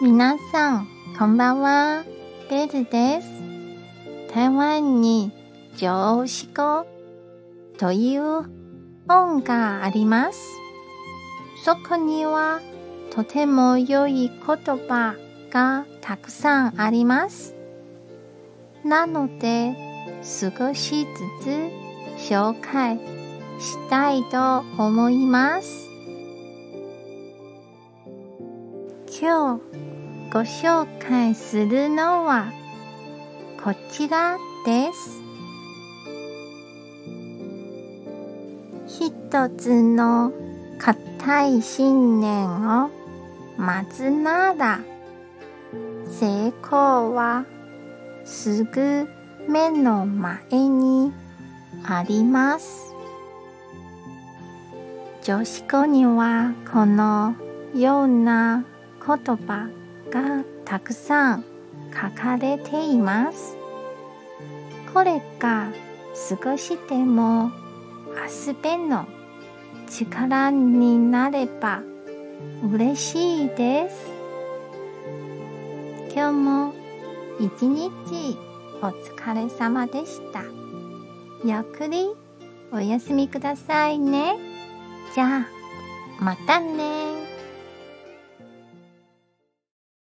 皆さん、こんばんは。ベルです。台湾に常識語という本があります。そこにはとても良い言葉がたくさんあります。なので、少しずつ紹介したいと思います。今日ご紹介するのはこちらです。一つの固い信念を待つなら成功はすぐ目の前にあります。女子語にはこのような言葉がたくさん書かれています。これが少しでも明日べの力になれば嬉しいです。今日も一日お疲れ様でした。ゆっくりお休みくださいね。じゃあ、またね